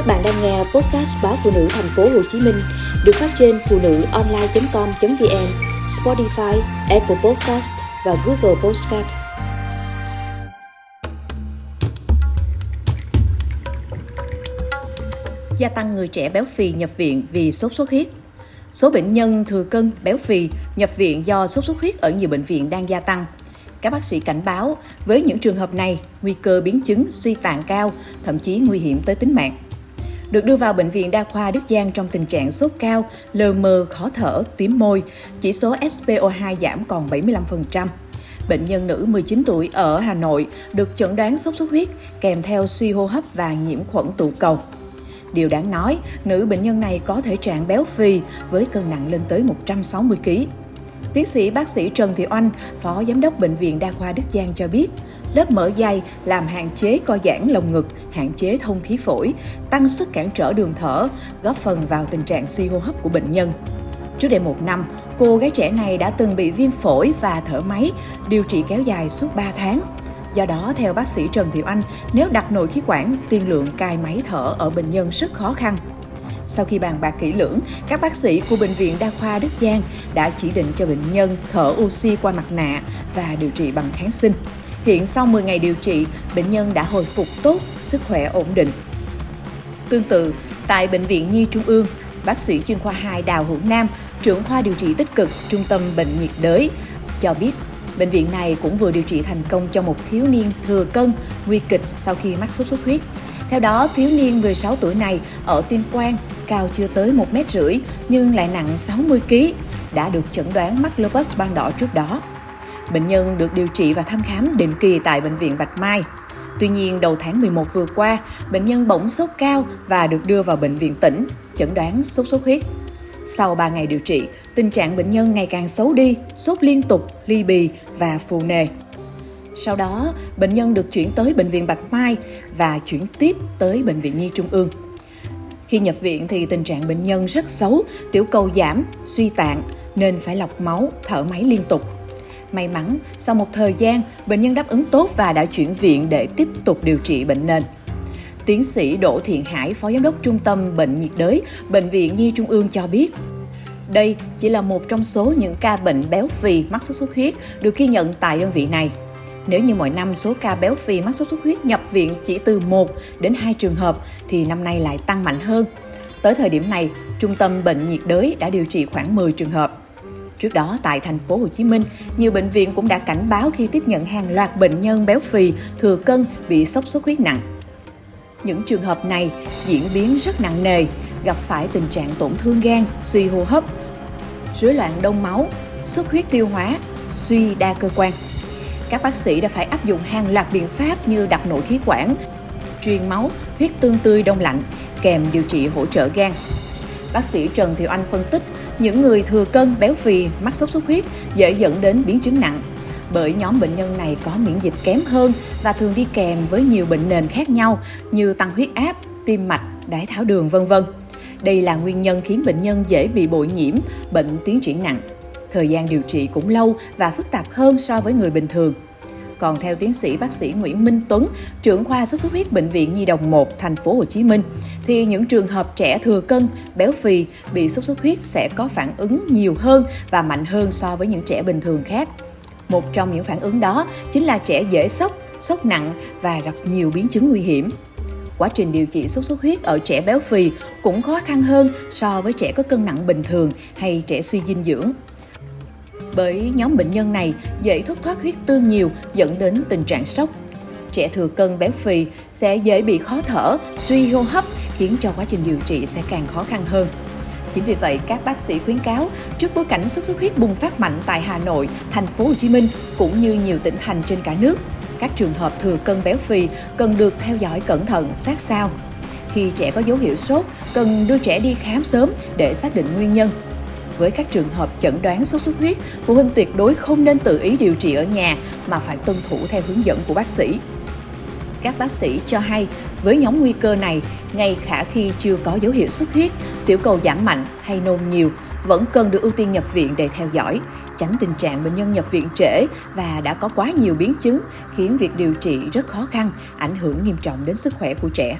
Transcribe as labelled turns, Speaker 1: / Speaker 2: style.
Speaker 1: Các bạn đang nghe podcast báo phụ nữ thành phố Hồ Chí Minh được phát trên phụ nữ online.com.vn, Spotify, Apple Podcast và Google Podcast. Gia tăng người trẻ béo phì nhập viện vì sốt xuất huyết. Số bệnh nhân thừa cân, béo phì nhập viện do sốt xuất huyết ở nhiều bệnh viện đang gia tăng. Các bác sĩ cảnh báo với những trường hợp này, nguy cơ biến chứng suy tạng cao, thậm chí nguy hiểm tới tính mạng được đưa vào bệnh viện đa khoa Đức Giang trong tình trạng sốt cao, lờ mờ, khó thở, tím môi, chỉ số SPO2 giảm còn 75%. Bệnh nhân nữ 19 tuổi ở Hà Nội được chẩn đoán sốt xuất huyết kèm theo suy hô hấp và nhiễm khuẩn tụ cầu. Điều đáng nói, nữ bệnh nhân này có thể trạng béo phì với cân nặng lên tới 160 kg. Tiến sĩ bác sĩ Trần Thị Oanh, Phó Giám đốc Bệnh viện Đa khoa Đức Giang cho biết, lớp mỡ dày làm hạn chế co giãn lồng ngực, hạn chế thông khí phổi, tăng sức cản trở đường thở, góp phần vào tình trạng suy hô hấp của bệnh nhân. Trước đây một năm, cô gái trẻ này đã từng bị viêm phổi và thở máy, điều trị kéo dài suốt 3 tháng. Do đó, theo bác sĩ Trần Thiệu Anh, nếu đặt nội khí quản, tiên lượng cai máy thở ở bệnh nhân rất khó khăn. Sau khi bàn bạc kỹ lưỡng, các bác sĩ của Bệnh viện Đa khoa Đức Giang đã chỉ định cho bệnh nhân thở oxy qua mặt nạ và điều trị bằng kháng sinh. Hiện sau 10 ngày điều trị, bệnh nhân đã hồi phục tốt, sức khỏe ổn định. Tương tự, tại Bệnh viện Nhi Trung ương, bác sĩ chuyên khoa 2 Đào Hữu Nam, trưởng khoa điều trị tích cực Trung tâm Bệnh nhiệt đới, cho biết bệnh viện này cũng vừa điều trị thành công cho một thiếu niên thừa cân, nguy kịch sau khi mắc sốt xuất huyết. Theo đó, thiếu niên 16 tuổi này ở Tuyên Quang, cao chưa tới 1 mét rưỡi nhưng lại nặng 60 kg, đã được chẩn đoán mắc lupus ban đỏ trước đó. Bệnh nhân được điều trị và thăm khám định kỳ tại Bệnh viện Bạch Mai. Tuy nhiên, đầu tháng 11 vừa qua, bệnh nhân bỗng sốt cao và được đưa vào bệnh viện tỉnh, chẩn đoán sốt xuất huyết. Sau 3 ngày điều trị, tình trạng bệnh nhân ngày càng xấu đi, sốt liên tục, ly bì và phù nề. Sau đó, bệnh nhân được chuyển tới Bệnh viện Bạch Mai và chuyển tiếp tới Bệnh viện Nhi Trung ương. Khi nhập viện thì tình trạng bệnh nhân rất xấu, tiểu cầu giảm, suy tạng nên phải lọc máu, thở máy liên tục. May mắn, sau một thời gian, bệnh nhân đáp ứng tốt và đã chuyển viện để tiếp tục điều trị bệnh nền. Tiến sĩ Đỗ Thiện Hải, Phó Giám đốc Trung tâm Bệnh nhiệt đới, Bệnh viện Nhi Trung ương cho biết, đây chỉ là một trong số những ca bệnh béo phì mắc sốt xuất huyết được ghi nhận tại đơn vị này. Nếu như mỗi năm số ca béo phì mắc sốt xuất huyết nhập viện chỉ từ 1 đến 2 trường hợp thì năm nay lại tăng mạnh hơn. Tới thời điểm này, Trung tâm Bệnh nhiệt đới đã điều trị khoảng 10 trường hợp. Trước đó tại thành phố Hồ Chí Minh, nhiều bệnh viện cũng đã cảnh báo khi tiếp nhận hàng loạt bệnh nhân béo phì, thừa cân bị sốc xuất huyết nặng. Những trường hợp này diễn biến rất nặng nề, gặp phải tình trạng tổn thương gan, suy hô hấp, rối loạn đông máu, xuất huyết tiêu hóa, suy đa cơ quan. Các bác sĩ đã phải áp dụng hàng loạt biện pháp như đặt nội khí quản, truyền máu, huyết tương tươi đông lạnh, kèm điều trị hỗ trợ gan. Bác sĩ Trần Thiệu Anh phân tích những người thừa cân, béo phì, mắc sốt xuất huyết dễ dẫn đến biến chứng nặng. Bởi nhóm bệnh nhân này có miễn dịch kém hơn và thường đi kèm với nhiều bệnh nền khác nhau như tăng huyết áp, tim mạch, đái tháo đường vân vân. Đây là nguyên nhân khiến bệnh nhân dễ bị bội nhiễm, bệnh tiến triển nặng. Thời gian điều trị cũng lâu và phức tạp hơn so với người bình thường. Còn theo tiến sĩ bác sĩ Nguyễn Minh Tuấn, trưởng khoa sốt xuất huyết bệnh viện Nhi đồng 1 thành phố Hồ Chí Minh, thì những trường hợp trẻ thừa cân, béo phì bị sốt xuất huyết sẽ có phản ứng nhiều hơn và mạnh hơn so với những trẻ bình thường khác. Một trong những phản ứng đó chính là trẻ dễ sốc, sốc nặng và gặp nhiều biến chứng nguy hiểm. Quá trình điều trị sốt xuất huyết ở trẻ béo phì cũng khó khăn hơn so với trẻ có cân nặng bình thường hay trẻ suy dinh dưỡng bởi nhóm bệnh nhân này dễ thất thoát huyết tương nhiều dẫn đến tình trạng sốc. Trẻ thừa cân béo phì sẽ dễ bị khó thở, suy hô hấp khiến cho quá trình điều trị sẽ càng khó khăn hơn. Chính vì vậy, các bác sĩ khuyến cáo trước bối cảnh sốt xuất huyết bùng phát mạnh tại Hà Nội, thành phố Hồ Chí Minh cũng như nhiều tỉnh thành trên cả nước, các trường hợp thừa cân béo phì cần được theo dõi cẩn thận sát sao. Khi trẻ có dấu hiệu sốt, cần đưa trẻ đi khám sớm để xác định nguyên nhân với các trường hợp chẩn đoán sốt xuất huyết, phụ huynh tuyệt đối không nên tự ý điều trị ở nhà mà phải tuân thủ theo hướng dẫn của bác sĩ. Các bác sĩ cho hay, với nhóm nguy cơ này, ngay khả khi chưa có dấu hiệu xuất huyết, tiểu cầu giảm mạnh hay nôn nhiều, vẫn cần được ưu tiên nhập viện để theo dõi, tránh tình trạng bệnh nhân nhập viện trễ và đã có quá nhiều biến chứng khiến việc điều trị rất khó khăn, ảnh hưởng nghiêm trọng đến sức khỏe của trẻ.